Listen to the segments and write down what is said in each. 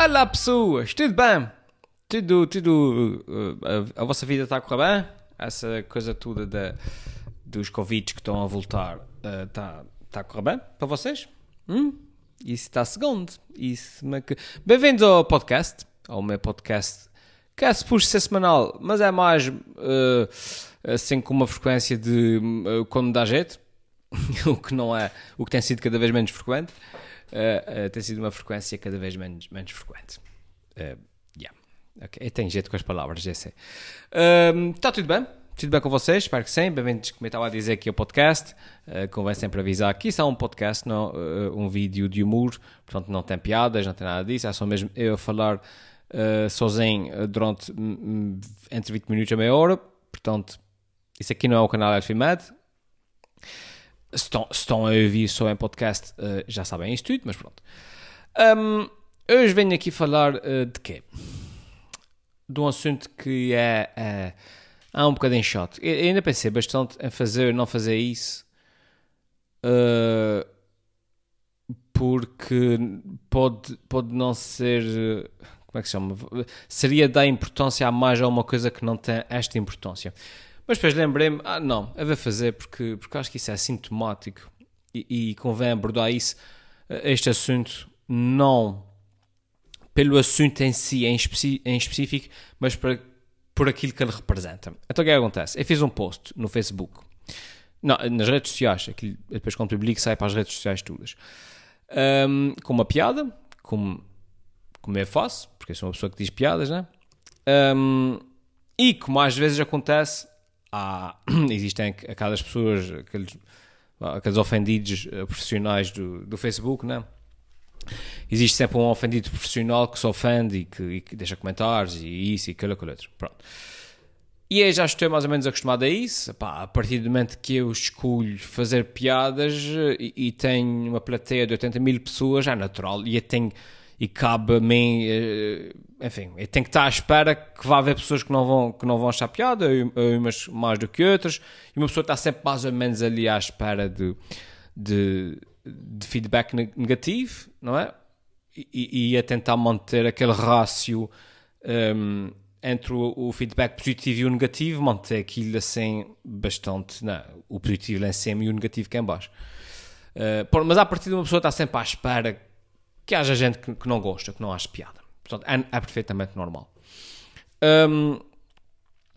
Olá pessoas, tudo bem? Tudo, tudo, uh, a, a vossa vida está a correr bem? Essa coisa toda da, dos Covid que estão a voltar está tá a correr bem para vocês? Hum? Isso está segundo. Isso me... Bem-vindos ao podcast, ao meu podcast, que é suposto ser semanal, mas é mais uh, assim com uma frequência de uh, quando dá jeito, o que não é, o que tem sido cada vez menos frequente uh, uh, tem sido uma frequência cada vez menos, menos frequente. Uh, yeah. okay. Tenho jeito com as palavras, já sei. Está tudo bem? Tudo bem com vocês? Espero que sim. Bem-vindos, como eu estava a dizer aqui ao podcast. Uh, convém sempre avisar que isso é um podcast, não uh, um vídeo de humor. Portanto, não tem piadas, não tem nada disso. É só mesmo eu falar uh, sozinho durante um, entre 20 minutos a meia hora. Portanto, isso aqui não é o canal Elfimed se estão, a ouvir só em podcast, uh, já sabem isto tudo, mas pronto. Um, hoje venho aqui falar uh, de quê? De um assunto que é, é, é um bocadinho chato. Eu, ainda pensei bastante em fazer ou não fazer isso. Uh, porque pode, pode não ser. Como é que se chama? Seria dar importância a mais a uma coisa que não tem esta importância. Mas depois lembrei-me, ah, não, é ver fazer porque, porque acho que isso é sintomático e, e convém abordar isso, eh, este assunto, não pelo assunto em si, em, especi em específico, mas para, por aquilo que ele representa. Então o que é que acontece? Eu fiz um post no Facebook, não, nas redes sociais, aquilo, depois quando publico sai para as redes sociais todas, um, com uma piada, como, como eu faço, porque eu sou uma pessoa que diz piadas, né? Um, e como às vezes acontece, há, existem aquelas pessoas, aqueles, aqueles ofendidos eh, profissionais do, do Facebook, né? Existe sempre um ofendido profissional que se ofende e que, e que deixa comentários e isso e aquilo, aquilo outro. Pronto. E eu já estou mais ou menos acostumado a isso. a partir do momento que eu escolho fazer piadas eh, e, e tenho uma plateia de 80 mil pessoas, é natural. E eu tenho e cabe a mim, eh, enfim, eu tenho que estar à espera que vá haver pessoas que não vão, que não vão achar piada, umas mais do que outras, e uma pessoa está sempre mais ou menos ali à espera de, de, de feedback negativo, não é? E, e, a tentar manter aquele rácio um, entre o, o, feedback positivo e o negativo, manter aquilo assim bastante, não, o positivo lá em cima e o negativo cá em baixo. Uh, mas a partir de uma pessoa está sempre à espera que haja gente que, que não gosta, que não acha piada. Portanto, é, é perfeitamente normal. Um,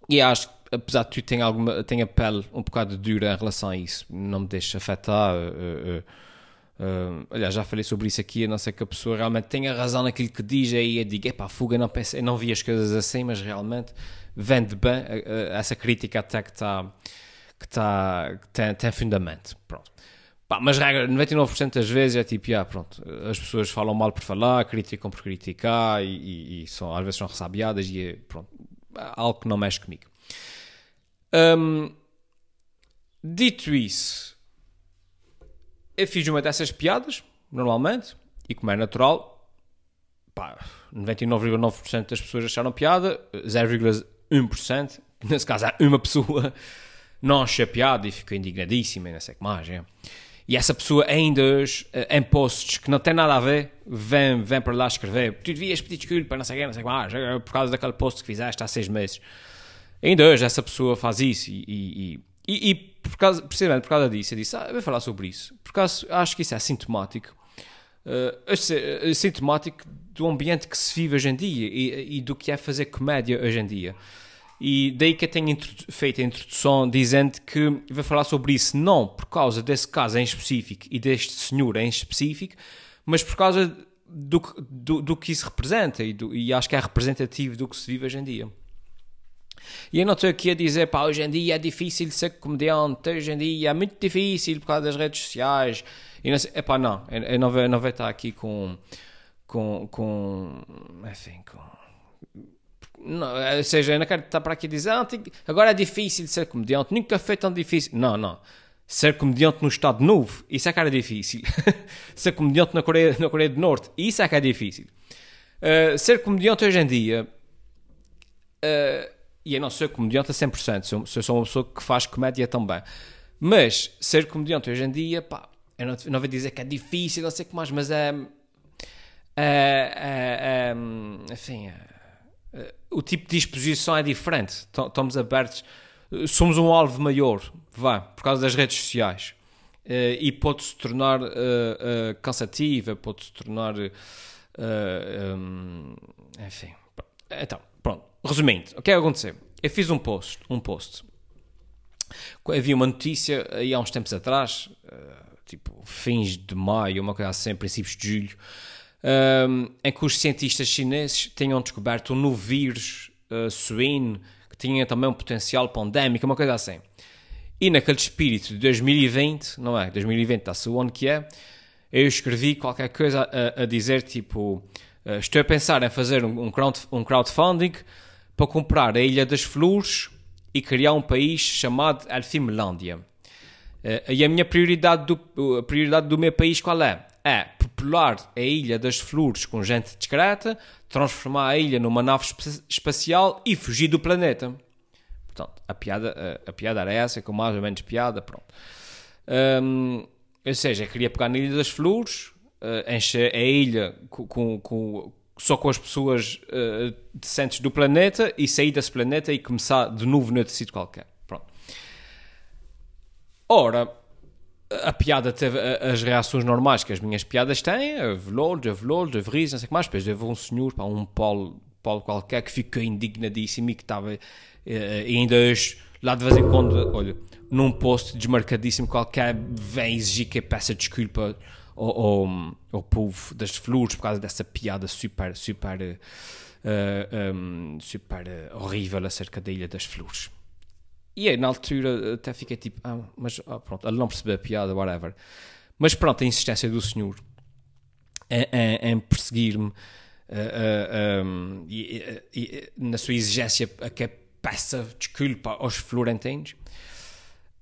e acho que, apesar de tu tem alguma tem a pele um bocado dura em relação a isso, não me deixa afetar. Uh, uh, uh, aliás, já falei sobre isso aqui, a não ser que a pessoa realmente tenha razão naquilo que diz, aí eu digo, epá, fuga, não, pensei, não vi as coisas assim, mas realmente vende bem essa crítica até que está que, tá, que tem, tem fundamento. Pronto. Pá, mas regra, 99% das vezes é tipo, pronto, as pessoas falam mal por falar, criticam por criticar e, e, e são, às vezes são ressabiadas e é, pronto, algo que não mexe comigo. Um, dito isso, eu fiz uma dessas piadas, normalmente, e como é natural, pá, 99,9% das pessoas acharam piada, 0,1%, nesse caso é uma pessoa, não achou piada e ficou indignadíssima e não sei o que mais, é e essa pessoa ainda hoje, uh, em posts que não tem nada a ver, vem, vem para lá escrever tu devias pedir desculpa, não sei o que, não sei mais, eh, por causa daquele post que fizeste há seis meses. Ainda hoje essa pessoa faz isso e, e, e, e por causa, precisamente por causa disso, eu disse, ah, eu vou falar sobre isso. Por causa, acho que isso é sintomático. Uh, sintomático do ambiente que se vive hoje em dia e, e do que é fazer comédia hoje em dia. E daí que eu tenho feito a introdução dizendo que vou falar sobre isso não por causa desse caso em específico e deste senhor em específico, mas por causa do, do, do que isso representa e, do, e acho que é representativo do que se vive hoje em dia. E eu não estou aqui a dizer, pá, hoje em dia é difícil ser comediante, hoje em dia é muito difícil por causa das redes sociais. E não sei, epá, não, eu não vou, não vou estar aqui com, com, com, enfim, com não, ou eh, seja, eu não quero estar para aqui dizer ah, agora é difícil ser comediante, nunca foi tão difícil. Não, não. Ser comediante no Estado Novo, isso é que era difícil. ser comediante na Coreia, na Coreia do Norte, isso é que é difícil. Uh, ser comediante hoje em dia, uh, e eu não sou comediante a 100%, sou, sou só uma pessoa que faz comédia também. Mas ser comediante hoje em dia, pá, eu não, não vou dizer que é difícil, não sei o que mais, mas é enfim, o tipo de exposição é diferente. Estamos abertos, somos um alvo maior, vá, por causa das redes sociais. e pode se tornar cansativa, pode se tornar. Um, enfim, então, pronto. Resumindo, o que é que aconteceu? Eu fiz um post, um post. Havia uma notícia aí há uns tempos atrás, tipo fins de maio, uma coisa assim, princípios de julho, um, em que os cientistas chineses tinham descoberto um novo vírus uh, suíno que tinha também um potencial pandémico, uma coisa assim. E naquele espírito de 2020, não é? 2020 está-se o ano que é, eu escrevi qualquer coisa a, a dizer tipo Uh, estou a pensar em fazer um, um, crowd, um crowdfunding para comprar a Ilha das Flores e criar um país chamado Elfimlândia. Uh, e a minha prioridade do, a prioridade do meu país qual é? É popular a Ilha das Flores com gente discreta, transformar a ilha numa nave espacial e fugir do planeta. Portanto, a piada, a, a piada era essa, com mais ou menos piada, pronto. Um, ou seja, queria pegar na Ilha das Flores, uh, encher a ilha com, com, com, só com as pessoas uh, decentes do planeta e sair desse planeta e começar de novo noutro sítio qualquer. Pronto. Ora, a piada teve as reações normais que as minhas piadas têm, velol, a verris, não sei o que mais. Depois houve um senhor, pá, um Paulo, Paulo qualquer, que ficou indignadíssimo e que estava uh, ainda hoje, lá de vez em quando, olha, num post desmarcadíssimo qualquer, vem exigir que peça desculpa ao, ao, ao povo das flores por causa dessa piada super, super, uh, eh, um, super horrível acerca da Ilha das Flores. E aí, na altura, até fiquei tipo, ah, mas ah, pronto, ele não percebeu a piada, whatever. Mas pronto, a insistência do senhor em, perseguir-me uh, uh, um, e, e, na sua exigência a que peça desculpa aos florentinos,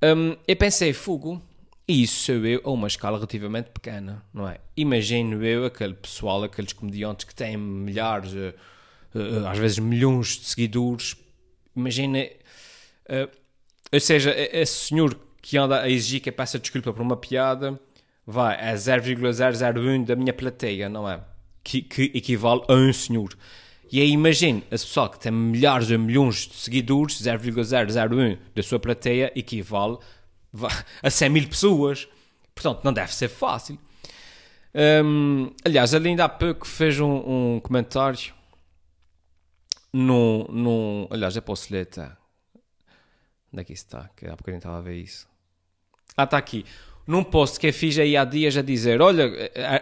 um, eu pensei, fogo, isso sou eu a uma escala relativamente pequena, não é? Imagino eu aquele pessoal, aqueles comediantes que têm milhares, uh, às vezes milhões de seguidores. Imagina, uh, ou seja, esse senhor que anda a exigir que eu peça desculpa por uma piada, vai, é 0,001 da minha plateia, não é? Que, que, equivale a um senhor. E aí imagine, esse pessoal que tem milhares ou milhões de seguidores, 0,001 da sua plateia equivale a 100 mil pessoas. Portanto, não deve ser fácil. Um, aliás, ele ainda há pouco fez um, um comentário num, num. Aliás, eu posso ler até. Onde é que isso está? Que há bocadinho estava a ver isso. Ah, está aqui. Num post que eu fiz aí há dias a dizer: Olha,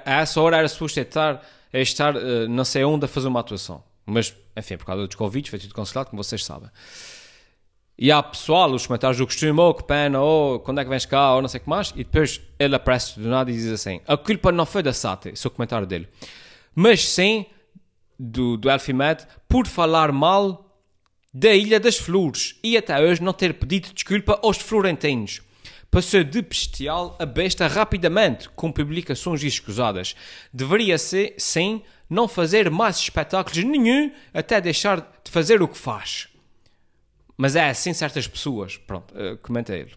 a, essa hora era suposto estar, estar uh, não sei onde a fazer uma atuação. Mas, enfim, por causa dos convites, foi tudo cancelado, como vocês sabem. E há pessoal, os comentários do costume, oh, que pena, oh, quando é que vens cá, ou não sei o que mais. E depois ele aparece do nada e diz assim: a culpa não foi da SATA, esse é o comentário dele. Mas sim do, do Elfimed por falar mal da Ilha das Flores e até hoje não ter pedido desculpa aos florentinos. Passou de bestial a besta rapidamente, com publicações escusadas. Deveria ser, sim, não fazer mais espetáculos nenhum até deixar de fazer o que faz. Mas é assim certas pessoas. Pronto, uh, comenta ele.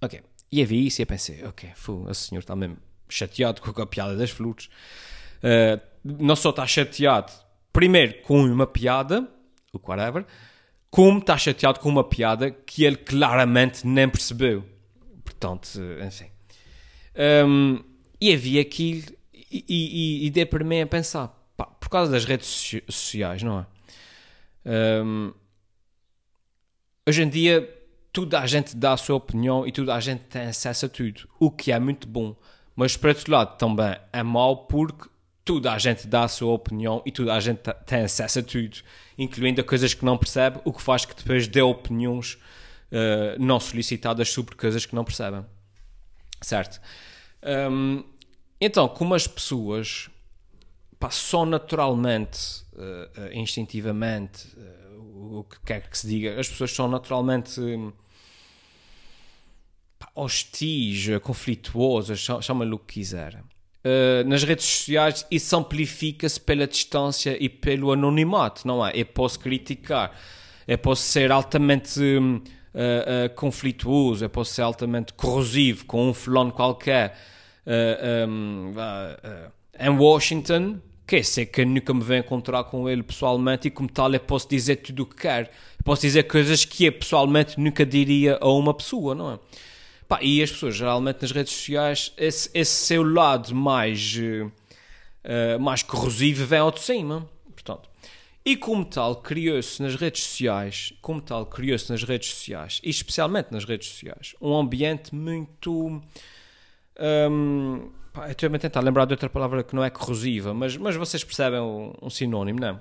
Ok. E eu vi isso e pensei, ok, fu, esse senhor está mesmo chateado com a piada das flores. Uh, não só está chateado, primeiro, com uma piada, o whatever, como está chateado com uma piada que ele claramente nem percebeu. Portanto, enfim. Um, e havia aquilo, e, e, e dei para mim a pensar, pá, por causa das redes sociais, não é? Um, Hoje em dia, toda a gente dá a sua opinião e toda a gente tem acesso a tudo, o que é muito bom. Mas, por outro lado, também é mau porque toda a gente dá a sua opinião e toda a gente tem acesso a tudo, incluindo a coisas que não percebe, o que faz que depois dê opiniões uh, não solicitadas sobre coisas que não percebem. Certo? Um, então, como as pessoas pá, só naturalmente, uh, uh, instintivamente, o que quer que se diga, as pessoas são naturalmente hostis, conflituosas, chama-lhe o que quiser. Uh, nas redes sociais isso amplifica-se pela distância e pelo anonimato, não é? Eu posso criticar, eu posso ser altamente uh, uh, conflituoso, eu posso ser altamente corrosivo com um fulano qualquer, um, em Washington, que sei que nunca me vou encontrar com ele pessoalmente e como tal eu posso dizer tudo o que quero. posso dizer coisas que eu pessoalmente nunca diria a uma pessoa, não é? Pá, e as pessoas geralmente nas redes sociais, esse, esse seu lado mais, uh, mais corrosivo vem ao de cima. Portanto, e como tal, criou-se nas redes sociais, como tal, criou-se nas redes sociais, e especialmente nas redes sociais, um ambiente muito. Um, pá, eu estou a tentar lembrar de outra palavra que não é corrosiva, mas, mas vocês percebem um, um sinónimo, não é?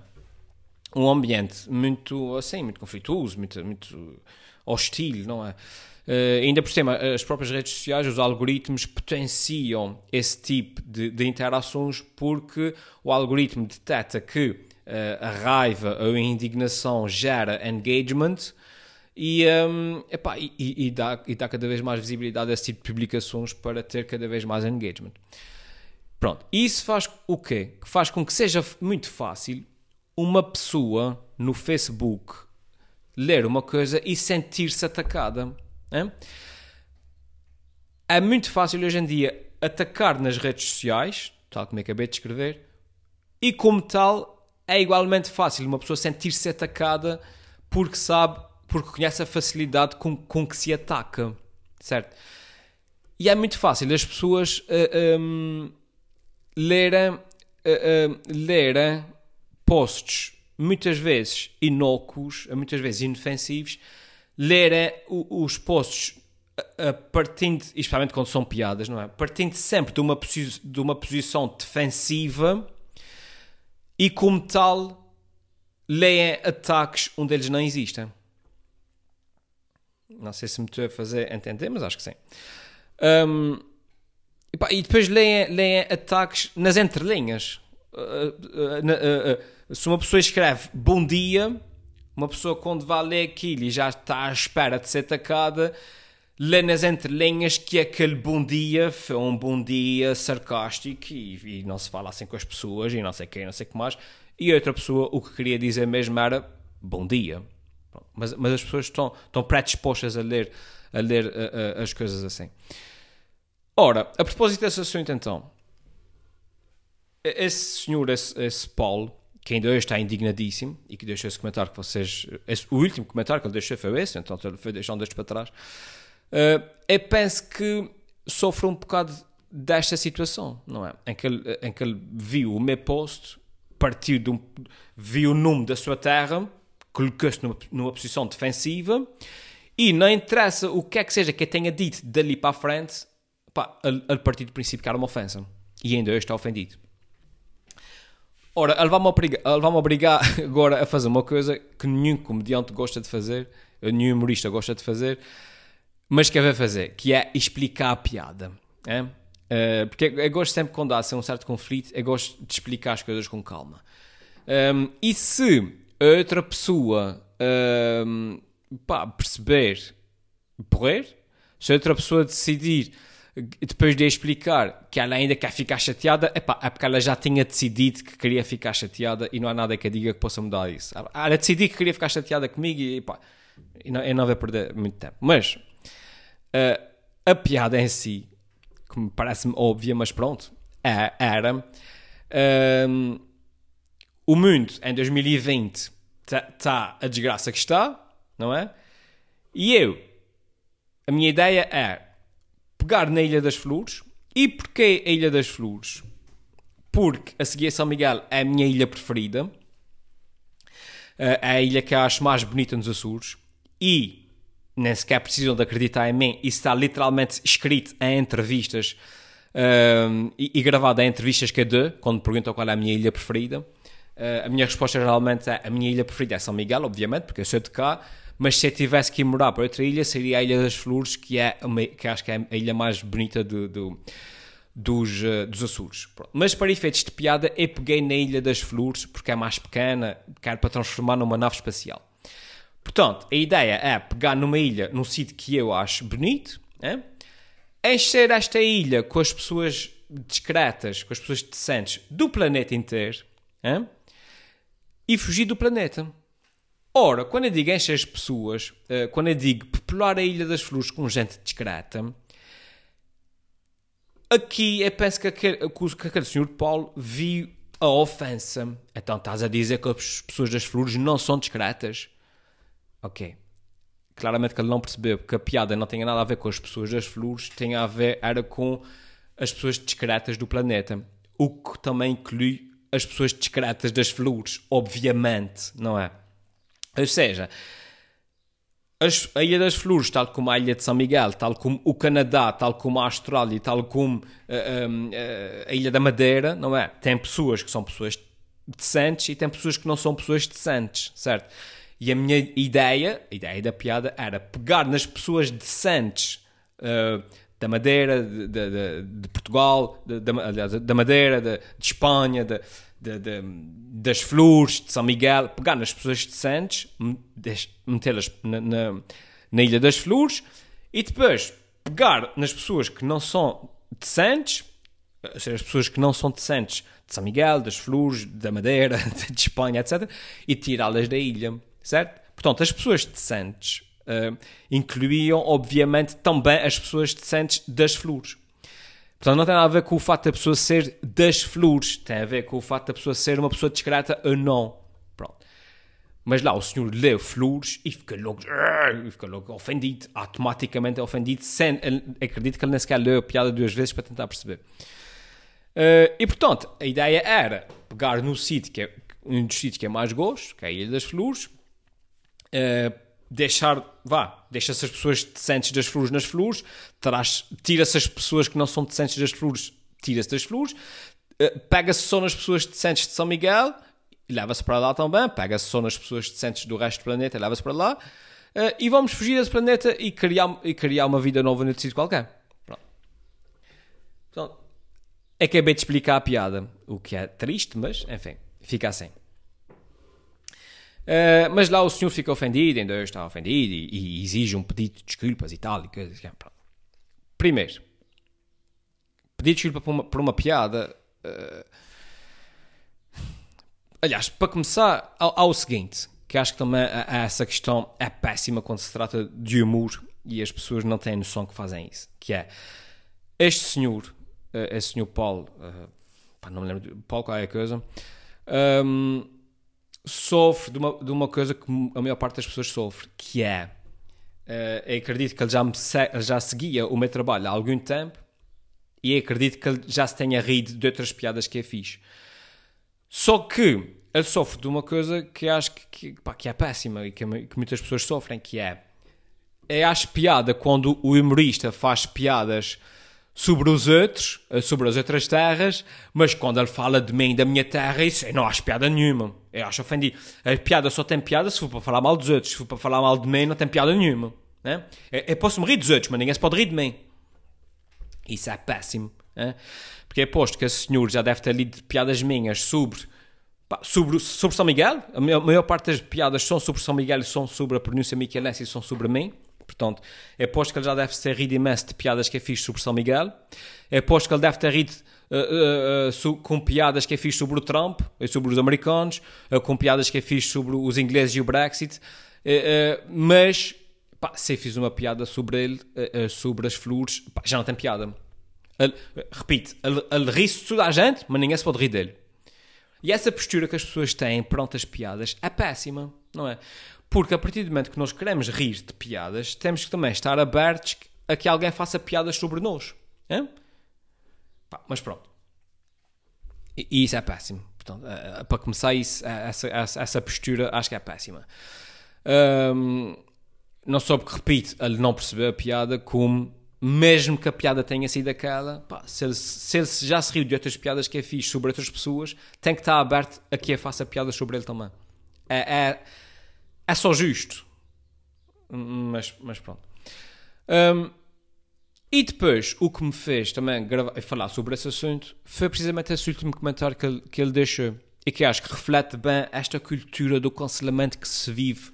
Um ambiente muito, assim, muito conflituoso, muito, muito hostil, não é? Uh, ainda por cima, as próprias redes sociais, os algoritmos potenciam esse tipo de, de interações porque o algoritmo detecta que uh, a raiva ou a indignação gera engagement e, um, epá, e, e, dá, e dá cada vez mais visibilidade a esse tipo de publicações para ter cada vez mais engagement. Pronto, isso faz o quê? Faz com que seja muito fácil uma pessoa no Facebook ler uma coisa e sentir-se atacada. É? muito fácil hoje em dia atacar nas redes sociais, tal como acabei de escrever, e como tal é igualmente fácil uma pessoa sentir-se atacada porque sabe, porque conhece a facilidade com, com que se ataca, certo? E é muito fácil as pessoas uh, eh, um, ehm, lerem, uh, uh, lerem posts muitas vezes inócuos, muitas vezes inofensivos, lerem os posts partindo, especialmente quando são piadas, não é? Partindo sempre de uma, de uma posição defensiva e, como tal, leem ataques onde eles não existem. Não sei se me estou a fazer entender, mas acho que sim. Um, e, pá, e, depois leem, leem ataques nas entrelinhas. Uh, uh, uh, se uma pessoa escreve bom dia, uma pessoa quando vai ler aquilo e já está à espera de ser atacada, lê nas entrelinhas que aquele bom dia foi um bom dia sarcástico e, e, não se fala assim com as pessoas e não sei quem, não sei o que mais. E outra pessoa o que queria dizer mesmo era bom dia. Mas, mas as pessoas estão, estão predispostas a ler, a ler as coisas assim. Ora, a propósito desse assunto então, esse senhor, esse, esse Paulo, que ainda hoje está indignadíssimo e que deixou esse comentário que vocês. Esse, o último comentário que ele deixou foi esse, então ele foi deixando este para trás. Uh, eu penso que sofre um bocado desta situação, não é? Em que ele, em que ele viu o meu post, partiu de um, viu o nome da sua terra, colocou-se numa, numa posição defensiva e não interessa o que é que seja que eu tenha dito dali para a frente, pá, ele, ele partiu do princípio que era uma ofensa. E ainda hoje está ofendido. Ora, ele vai-me obrigar, vai obrigar agora a fazer uma coisa que nenhum comediante gosta de fazer, nenhum humorista gosta de fazer, mas que vai fazer, que é explicar a piada. É? Uh, porque eu gosto sempre quando há assim, um certo conflito, eu gosto de explicar as coisas com calma. Um, e se outra pessoa um, pá, perceber, porrer, se outra pessoa decidir depois de explicar que ela ainda quer ficar chateada, epá, é porque ela já tinha decidido que queria ficar chateada e não há nada que eu diga que possa mudar isso. Ela decidiu que queria ficar chateada comigo e, epá, eu não vou perder muito tempo. Mas Uh, a piada em si, que me parece-me óbvia, mas pronto, é, era. Uh, o mundo em 2020 está tá a desgraça que está, não é? E eu, a minha ideia é pegar na Ilha das Flores. E porquê a Ilha das Flores? Porque a seguir a São Miguel é a minha ilha preferida. É a ilha que eu acho mais bonita nos Açores. E nem sequer precisam de acreditar em mim, isso está literalmente escrito em entrevistas um, e, e, gravado em entrevistas que eu dou, quando perguntam qual é a minha ilha preferida. Uh, a minha resposta geralmente é a minha ilha preferida é São Miguel, obviamente, porque eu sou de cá, mas se eu tivesse que ir morar para outra ilha, seria a Ilha das Flores, que, é uma, que acho que é a ilha mais bonita do, do dos, uh, dos Açores. Mas para efeitos de piada, eu peguei na Ilha das Flores, porque é mais pequena, quero para transformar numa nave espacial. Portanto, a ideia é pegar numa ilha, num sítio que eu acho bonito, é? encher esta ilha com as pessoas discretas, com as pessoas decentes do planeta inteiro é? e fugir do planeta. Ora, quando eu digo encher as pessoas, uh, quando eu digo popular a Ilha das Flores com gente discreta, aqui eu penso que aquele, que aquele senhor Paulo viu a ofensa. Então estás a dizer que as pessoas das flores não são discretas? Ok. Claramente que ele não percebeu que a piada não tinha nada a ver com as pessoas das flores, tem a ver era com as pessoas discretas do planeta. O que também inclui as pessoas discretas das flores, obviamente, não é? Ou seja, as, a Ilha das Flores, tal como a Ilha de São Miguel, tal como o Canadá, tal como a Austrália, tal como uh, uh, a Ilha da Madeira, não é? Tem pessoas que são pessoas decentes e tem pessoas que não são pessoas decentes, certo? E a minha ideia, a ideia da piada era pegar nas pessoas decentes uh, da Madeira, de, de, de Portugal, de, da Madeira, de, Espanha, das Flores, de São Miguel, pegar nas pessoas decentes, metê-las na, na, na, Ilha das Flores e depois pegar nas pessoas que não são decentes, ou seja, as pessoas que não são decentes de São Miguel, das Flores, da Madeira, de Espanha, etc., e tirá-las da ilha, certo? Portanto, as pessoas decentes uh, incluíam, obviamente, também as pessoas decentes das flores. Portanto, não tem nada a ver com o facto da pessoa ser das flores, tem a ver com o facto da pessoa ser uma pessoa discreta ou não. Pronto. Mas lá o senhor leu flores e fica logo, e fica logo ofendido, automaticamente ofendido, sem, acredito que ele nem sequer leu a piada duas vezes para tentar perceber. Uh, e portanto, a ideia era pegar no sítio que é um dos sítios que é mais gosto, que é a Ilha das Flores, uh, deixar, vá, deixa essas pessoas decentes das flores nas flores, tira-se as pessoas que não são decentes das flores, tira-se das flores, uh, pega-se só nas pessoas decentes de São Miguel, leva-se para lá também, pega-se só nas pessoas decentes do resto do planeta, leva-se para lá, uh, e vamos fugir desse planeta e criar, e criar uma vida nova no sítio qualquer. Pronto. Então, acabei de explicar a piada, o que é triste, mas, enfim, fica assim. Uh, mas lá o senhor fica ofendido, ainda está ofendido e, e, exige um pedido de desculpas e tal. E coisas. Primeiro, pedir desculpa por uma, por uma piada. Uh, aliás, para começar, ao, ao, seguinte, que acho que também essa questão é péssima quando se trata de humor e as pessoas não têm noção que fazem isso. Que é este senhor, uh, este senhor Paulo, uh, não me lembro, Paulo qualquer coisa. Um, sofre de uma, de uma coisa que a maior parte das pessoas sofre, que é, uh, eu acredito que ele já, me já seguia o meu trabalho há algum tempo e acredito que ele já se tenha rido de outras piadas que eu fiz. Só que ele sofre de uma coisa que acho que, que, pá, que é péssima e que, que, muitas pessoas sofrem, que é, é acho piada quando o humorista faz piadas sobre os outros, eh, sobre as outras terras, mas quando ele fala de mim, da minha terra, isso eu não acho piada nenhuma. Eu acho ofendido. A piada só tem piada se for para falar mal dos outros. Se for para falar mal de mim, não tem piada nenhuma. Né? Eu, posso me rir dos outros, mas ninguém se pode rir de mim. Isso é péssimo. Né? Porque é posto que esse senhor já deve ter lido piadas minhas sobre, sobre, sobre São Miguel. A maior, a maior parte das piadas são sobre São Miguel são sobre a pronúncia miquelense e são sobre mim. Portanto, é posto que ele já deve ter rido imenso de piadas que é fiz sobre São Miguel. É posto que ele deve ter rido uh, uh, uh, com piadas que é fiz sobre o Trump, sobre os americanos, com piadas que é fiz sobre os ingleses e o Brexit. mas, pá, se eu fiz uma piada sobre ele, sobre as flores, pá, já não tem piada. Ele, repito, ele, ele ri-se de toda a gente, mas ninguém se pode rir dele. E essa postura que as pessoas têm perante as piadas é péssima, não é? Porque a partir do momento que nós queremos rir de piadas, temos que também estar abertos a que alguém faça piadas sobre nós. É? Mas pronto. E, isso é péssimo. Portanto, uh, para começar, isso, essa, essa, essa, postura acho que é péssima. Um, não só porque, repito, ele não percebeu a piada, como mesmo que a piada tenha sido aquela, pá, se, ele, se ele já se riu de outras piadas que é fiz sobre outras pessoas, tem que estar aberto a que eu faça piadas sobre ele também. É, é, é só justo. Mas, mas pronto. Um, e depois, o que me fez também gravar, falar sobre esse assunto foi precisamente esse último comentário que ele, que ele deixou. E que acho que reflete bem esta cultura do cancelamento que se vive,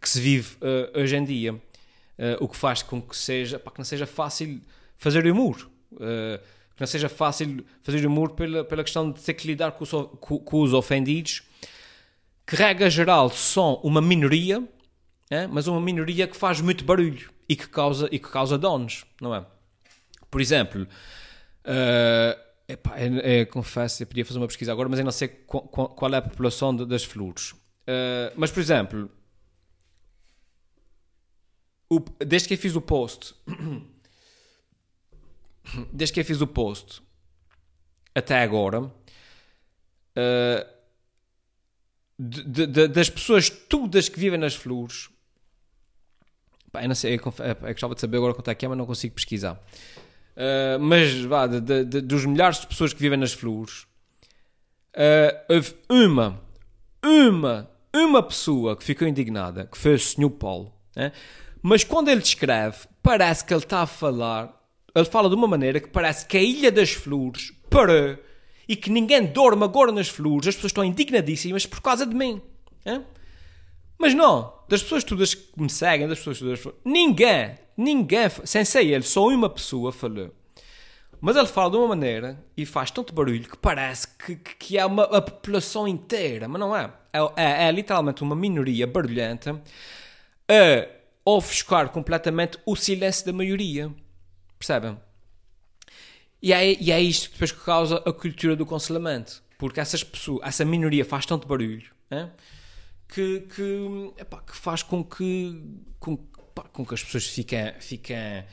que se vive uh, hoje em dia. Uh, o que faz com que, seja, pá, que não seja fácil fazer humor. Uh, que não seja fácil fazer humor pela, pela questão de ter que lidar com os, com, com os ofendidos que, regra geral, são uma minoria, é? mas uma minoria que faz muito barulho e que causa, e que causa danos, não é? Por exemplo, Uh, epá, eu, eu confesso, eu podia fazer uma pesquisa agora, mas eu não sei qual, qual é a população de, das flores. Uh, mas, por exemplo, o, desde que eu fiz o post, desde que eu fiz o post até agora, uh, de, de, das pessoas todas que vivem nas flores, pá, eu não sei, eu, eu gostava de saber agora quanto é que é, mas não consigo pesquisar. Uh, mas vá, de, dos milhares de pessoas que vivem nas flores, uh, houve uma, uma, uma pessoa que ficou indignada, que foi o Sr. Paulo. Né? Mas quando ele descreve, parece que ele está a falar. Ele fala de uma maneira que parece que a Ilha das Flores parou e que ninguém dorme agora nas flores. As pessoas estão indignadíssimas por causa de mim. É? Mas não, das pessoas todas que me seguem, das pessoas todas. Ninguém, ninguém, sem ser ele, só uma pessoa falou. Mas ele fala de uma maneira e faz tanto barulho que parece que, que é uma a população inteira, mas não é. É, é, é literalmente uma minoria barulhenta a ofuscar completamente o silêncio da maioria. Percebem? E é, e é isto depois que causa a cultura do cancelamento. Porque essas pessoas, essa minoria faz tanto barulho que, que, epá, que, faz com que, com, pá, com que as pessoas fiquem, fiquem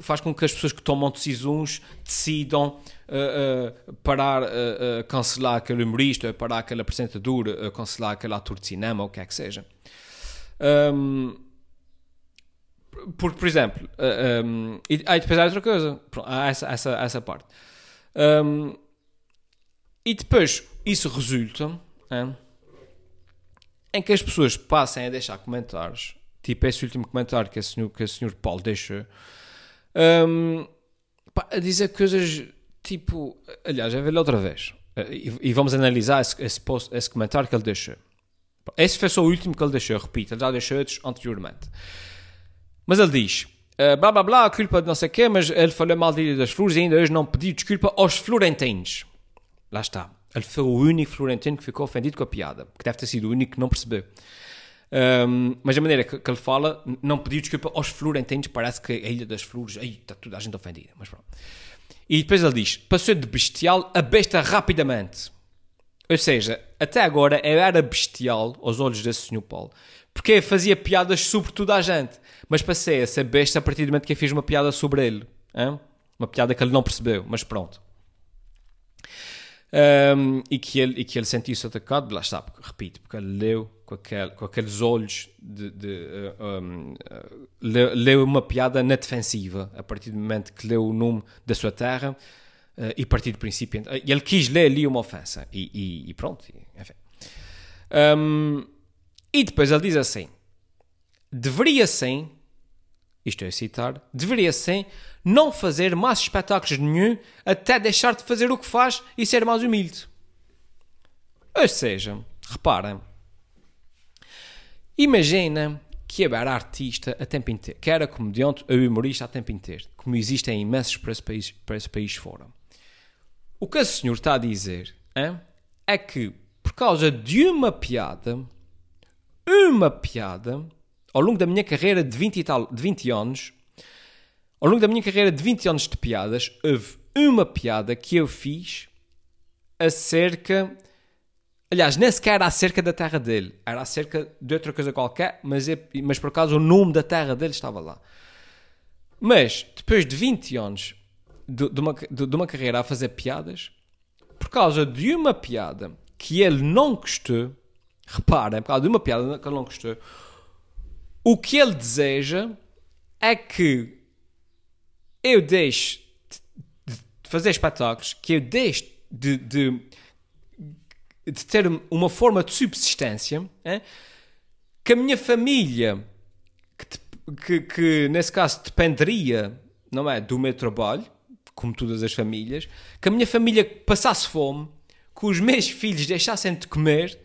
faz com que as pessoas que tomam decisões decidam uh, uh, parar, uh, cancelar aquele humorista, parar aquele apresentador, cancelar aquele ator de cinema, ou o que é que seja. Um, porque, por exemplo, uh, um, e aí depois há outra coisa, há essa, essa, essa parte. Um, e depois isso resulta em que as pessoas passem a deixar comentários, tipo esse último comentário que o senhor, que o senhor Paulo deixou, um, pá, a dizer coisas tipo. Aliás, já vi outra vez. E, e, vamos analisar esse, esse, post, esse comentário que ele deixou. Esse foi só o último que ele deixou, repito, ele já deixou outros anteriormente. Mas ele diz, uh, blá blá blá, culpa de não sei o quê, mas ele falou mal das flores e ainda hoje não pediu desculpa aos florentinos. Lá está. Ele foi o único florentino que ficou ofendido com a piada, que deve ter sido o único que não percebeu. Um, mas a maneira que, que, ele fala, não pediu desculpa aos florentinos, parece que a Ilha das Flores, aí está toda a gente ofendida. Mas pronto. E depois ele diz: passou de bestial a besta rapidamente. Ou seja, até agora eu era bestial aos olhos desse senhor Paulo, porque fazia piadas sobre toda a gente. Mas passei a ser besta a partir do momento que eu fiz uma piada sobre ele. Hein? Uma piada que ele não percebeu, mas pronto. Um, e, que ele, e ele sentiu-se atacado, lá está, porque, repito, porque ele leu com, com aqueles olhos de, de um, uh, leu, leu, uma piada na defensiva a partir do momento que leu o nome da sua terra uh, e partir do princípio ele quis ler ali uma ofensa e, e, e pronto, enfim. Um, e depois ele diz assim: deveria sim isto é citar, deveria sim não fazer mais espetáculos nenhum até deixar de fazer o que faz e ser mais humilde. Ou seja, reparem, imagina que era artista a tempo inteiro, que era comediante ou humorista a tempo inteiro, como existem imensos para esse país, para esse país fora. O que o senhor está a dizer hein, é que, por causa de uma piada, uma piada, ao longo da minha carreira de 20, e tal, de 20 anos, ao longo da minha carreira de 20 anos de piadas, houve uma piada que eu fiz acerca. Aliás, nem sequer era acerca da terra dele, era acerca de outra coisa qualquer, mas, mas por acaso o nome da terra dele estava lá. Mas, depois de 20 anos de, de, uma, de, de uma carreira a fazer piadas, por causa de uma piada que ele não gostou, reparem, por causa de uma piada que ele não gostou, o que ele deseja é que eu deixe de fazer espetáculos, que eu deixe de, de, de ter uma forma de subsistência, é? que a minha família, que, que, que, nesse caso dependeria, não é, do meu trabalho, como todas as famílias, que a minha família passasse fome, que os meus filhos deixassem de comer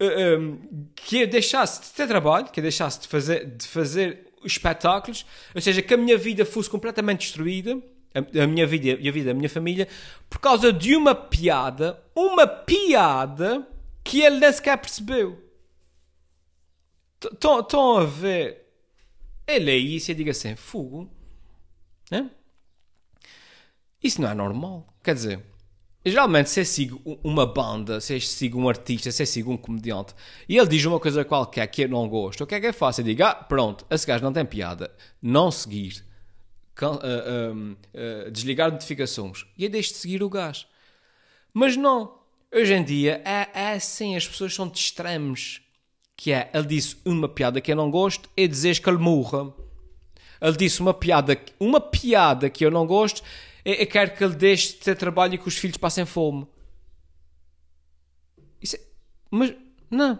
um, que eu deixasse de ter trabalho, que eu deixasse de fazer, de fazer espetáculos, ou seja, que a minha vida fosse completamente destruída, a, a minha vida e a vida da minha família, por causa de uma piada, uma piada que ele nem sequer percebeu. Estão a ver? Ele é isso e diga assim, fogo. Né? Isso não é normal. Quer dizer, geralmente se eu sigo uma banda, se eu sigo um artista, se eu sigo um comediante e ele diz uma coisa qualquer que eu não gosto, o que é que eu faço? Eu digo, ah, pronto, esse gajo não tem piada. Não seguir. Uh, uh, uh, desligar notificações. E eu deixo de seguir o gajo. Mas não. Hoje em dia é, é assim, as pessoas são de extremos. Que é, ele disse uma piada que eu não gosto e dizer que ele morra. Ele disse uma piada, uma piada que eu não gosto eu quero que ele deixe de ter trabalho e que os filhos passem fome. Isso é... Mas, não.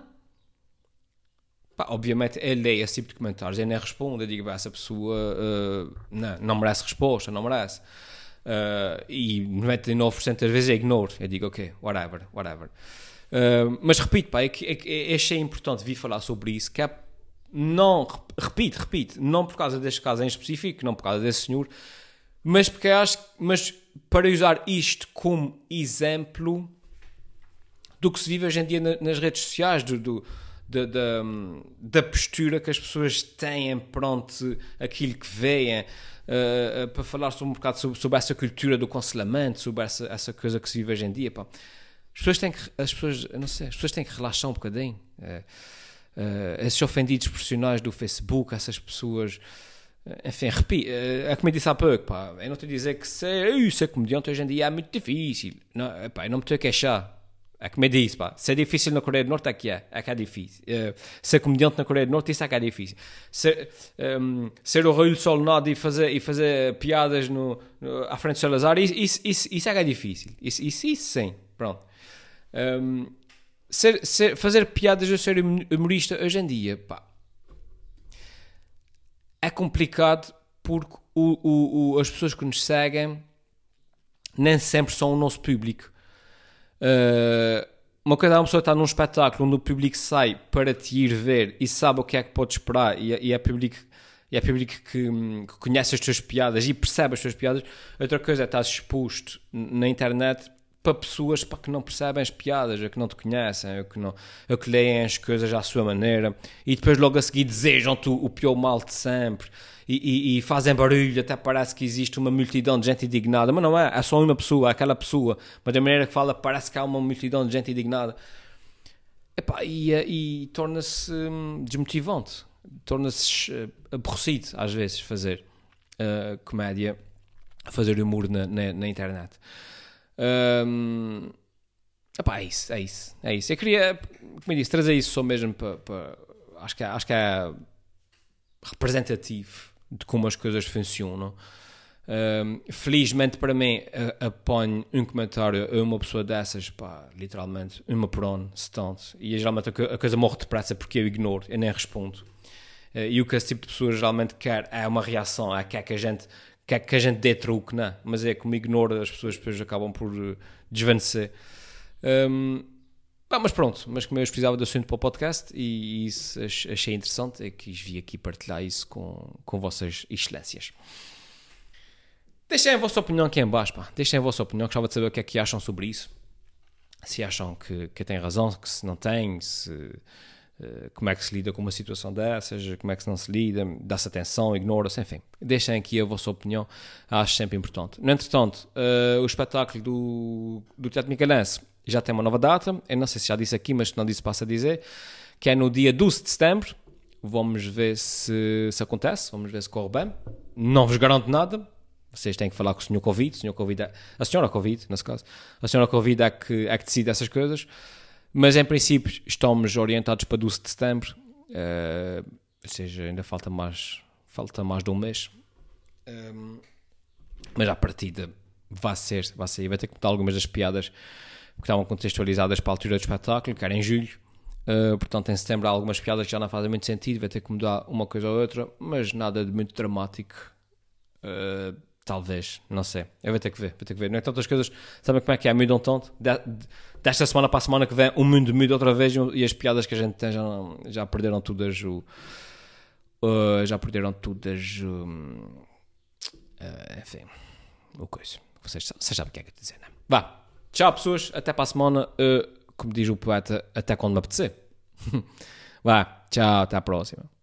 Pá, obviamente, ele lê esse tipo de comentários, ele nem responde, eu digo, essa pessoa uh, não, não merece resposta, não merece. Uh, e 99% das vezes eu ignoro. Eu digo, ok, whatever, whatever. Uh, mas repito, pá, é que, é que achei importante vir falar sobre isso, que é não, repito, repito, não por causa deste caso em específico, não por causa desse senhor, mas porque acho, mas para usar isto como exemplo do que se vive hoje em dia nas redes sociais, do, do da, da, da, postura que as pessoas têm pronto aquilo que veem, uh, para falar sobre um bocado sobre, sobre, essa cultura do cancelamento, sobre essa, essa coisa que se vive hoje em dia. Pá. As pessoas têm que, as pessoas, não sei, as pessoas têm que relaxar um bocadinho. Uh, uh, esses ofendidos profissionais do Facebook, essas pessoas enfim, repito, é como eu disse há pouco, pá, eu não estou a dizer que ser, ser comediante hoje em dia é muito difícil. Não, pá, eu não me estou a queixar. É como eu disse, pá, ser difícil na Coreia do Norte é que é, é que é difícil. Uh, ser comediante na Coreia do Norte, isso é que é difícil. Ser, um, ser o Raul Solnado e fazer, e fazer piadas no, no, à frente do Salazar, isso, isso, isso, isso é que é difícil. Isso, isso, isso sim, pronto. Um, ser, ser, fazer piadas ou ser humorista hoje em dia, pá, é complicado porque o, o, o, as pessoas que nos seguem nem sempre são o nosso público. Uh, uma coisa é uma pessoa estar num espetáculo onde o público sai para te ir ver e sabe o que é que pode esperar e, é, e é público, e é público que, que, conhece as tuas piadas e percebe as tuas piadas. Outra coisa é estar exposto na internet para pessoas para que não percebem as piadas, a que não te conhecem, a que, não, a que leem as coisas à sua maneira e depois logo a seguir desejam-te o pior mal de sempre e, e, e, fazem barulho, até parece que existe uma multidão de gente indignada, mas não é, é só uma pessoa, é aquela pessoa, mas da maneira que fala parece que há uma multidão de gente indignada. Epá, e, e torna-se hum, desmotivante, torna-se uh, aborrecido às vezes fazer uh, comédia, fazer humor na, na, na internet. Um, epá, é isso, é isso, é isso. Eu queria, como disse, trazer isso só mesmo para. para acho, que é, acho que é representativo de como as coisas funcionam. Um, felizmente para mim, apanho um comentário a uma pessoa dessas, pá, literalmente, uma por ano, se tanto. E geralmente a coisa morre depressa porque eu ignoro, eu nem respondo. Uh, e o que esse tipo de pessoa geralmente quer é uma reação, é quer que a gente quer que a gente dê truque, não é? Mas é como ignora, as pessoas depois acabam por uh, desvanecer. Um, mas pronto, mas como eu precisava do assunto para o podcast e isso achei interessante, é que vi aqui partilhar isso com, com vossas excelências. Deixem a vossa opinião aqui em baixo, pá. Deixem a vossa opinião, gostava de saber o que é que acham sobre isso. Se acham que, que têm razão, que se não têm, se eh, como é que se lida com uma situação dessas, como é que não se lida, dá-se atenção, ignora-se, enfim. Deixem aqui a vossa opinião, acho sempre importante. No entretanto, uh, o espetáculo do, do Teatro Micalense já tem uma nova data, eu não sei se já disse aqui, mas se não disse, passa a dizer, que é no dia 12 de setembro. Vamos ver se, se acontece, vamos ver se corre bem. Não vos garanto nada, vocês têm que falar com o senhor Covid, o senhor Covid é, a senhora Covid, nesse caso, a senhora Covid é que, é que decide essas coisas. Mas em princípio estamos orientados para 12 de setembro, uh, ou seja, ainda falta mais, falta mais de um mês. Um, ehm, mas à partida vai ser, vai ser, vai ter que mudar algumas das piadas que estavam contextualizadas para a altura do espetáculo, que era em julho. Uh, portanto, em setembro há algumas piadas que já não fazem muito sentido, vai ter que mudar uma coisa ou outra, mas nada de muito dramático. Uh, talvez, não sei. Eu vou ter que ver, vou ter que ver. Não é tantas coisas, sabem como é que é? Mudam tanto. De, de, desta semana para a semana que vem o mundo muda outra vez e as piadas que a gente tem já, já perderam todas o. Uh, já perderam todas. uh, enfim, o coisa. Vocês, vocês sabem o que é que eu dizer, não é? Vá, tchau pessoas, até para a semana. Uh, como diz o poeta, até quando me apetecer. Vá, tchau, até à próxima.